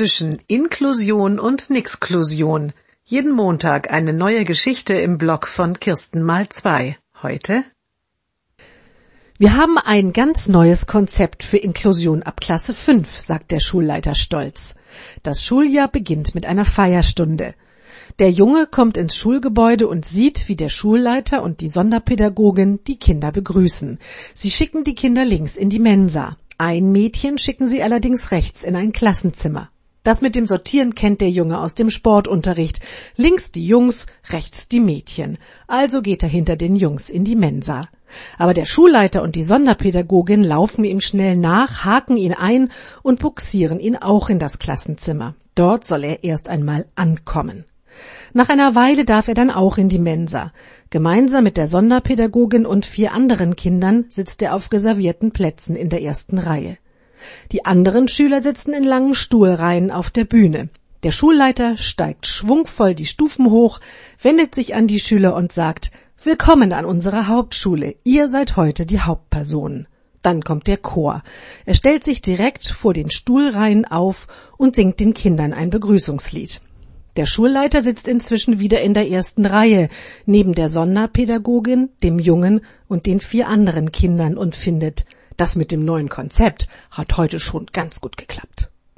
zwischen Inklusion und Nixklusion. Jeden Montag eine neue Geschichte im Blog von Kirsten mal zwei. Heute? Wir haben ein ganz neues Konzept für Inklusion ab Klasse 5, sagt der Schulleiter stolz. Das Schuljahr beginnt mit einer Feierstunde. Der Junge kommt ins Schulgebäude und sieht, wie der Schulleiter und die Sonderpädagogin die Kinder begrüßen. Sie schicken die Kinder links in die Mensa. Ein Mädchen schicken sie allerdings rechts in ein Klassenzimmer. Das mit dem Sortieren kennt der Junge aus dem Sportunterricht. Links die Jungs, rechts die Mädchen. Also geht er hinter den Jungs in die Mensa. Aber der Schulleiter und die Sonderpädagogin laufen ihm schnell nach, haken ihn ein und buxieren ihn auch in das Klassenzimmer. Dort soll er erst einmal ankommen. Nach einer Weile darf er dann auch in die Mensa. Gemeinsam mit der Sonderpädagogin und vier anderen Kindern sitzt er auf reservierten Plätzen in der ersten Reihe. Die anderen Schüler sitzen in langen Stuhlreihen auf der Bühne. Der Schulleiter steigt schwungvoll die Stufen hoch, wendet sich an die Schüler und sagt Willkommen an unserer Hauptschule. Ihr seid heute die Hauptpersonen. Dann kommt der Chor. Er stellt sich direkt vor den Stuhlreihen auf und singt den Kindern ein Begrüßungslied. Der Schulleiter sitzt inzwischen wieder in der ersten Reihe, neben der Sonderpädagogin, dem Jungen und den vier anderen Kindern und findet, das mit dem neuen Konzept hat heute schon ganz gut geklappt.